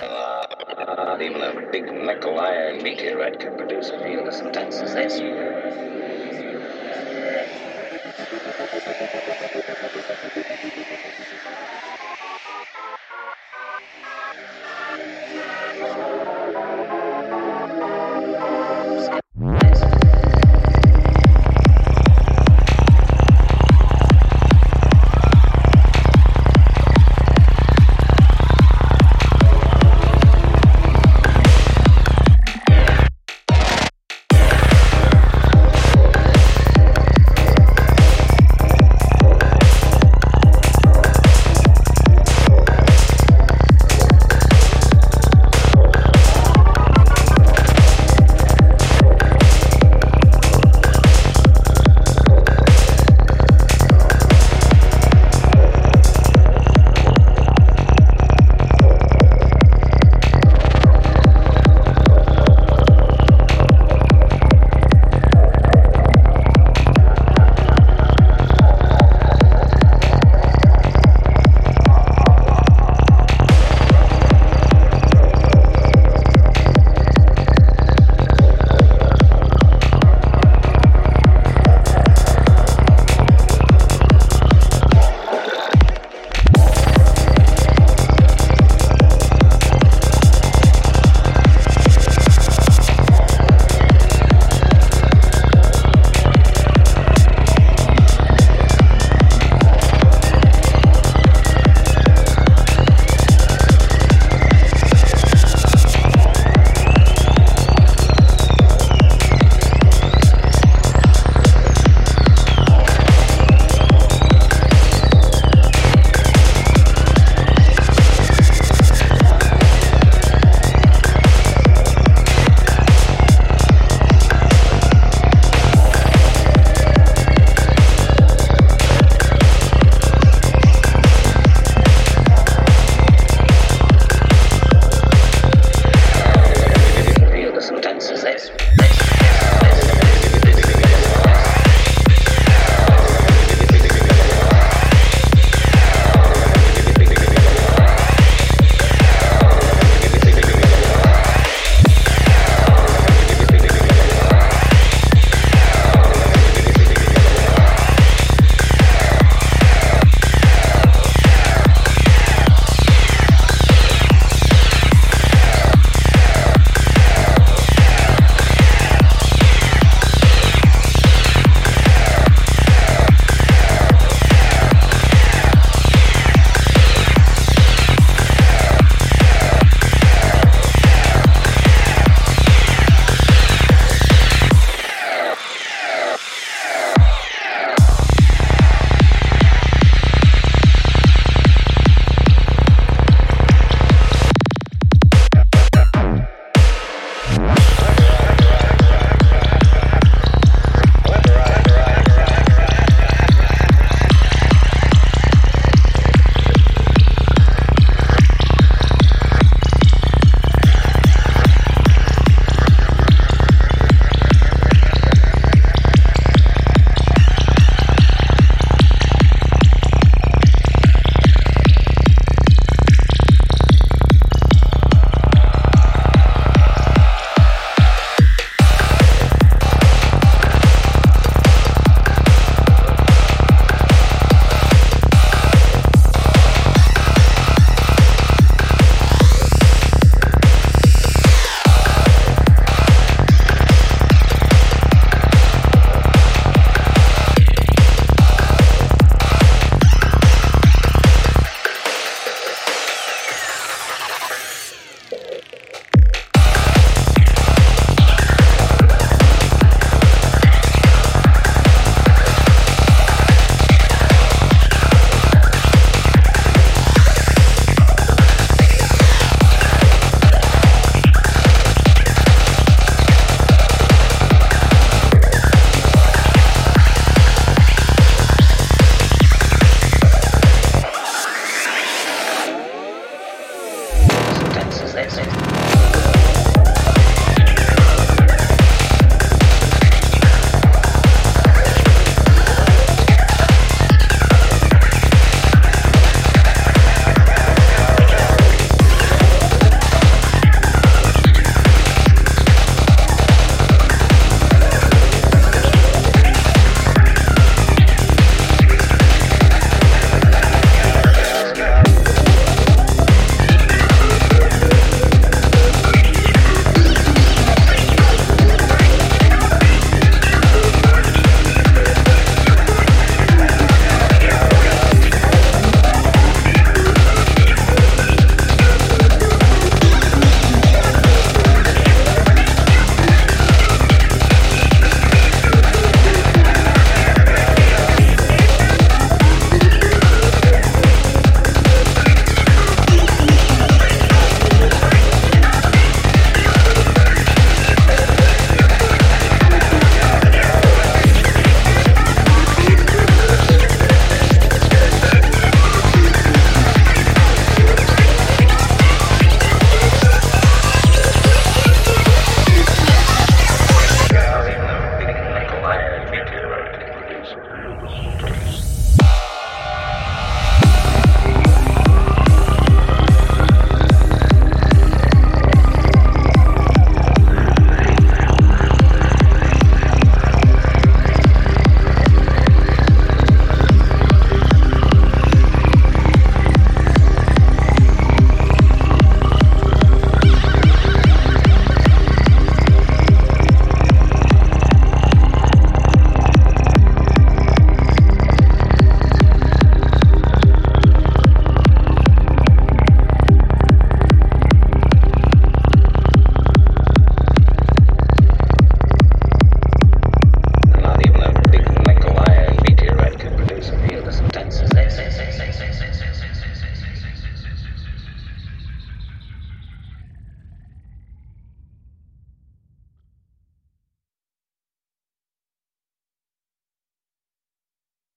Not even a big nickel iron meteorite could produce a field as intense eh? as this.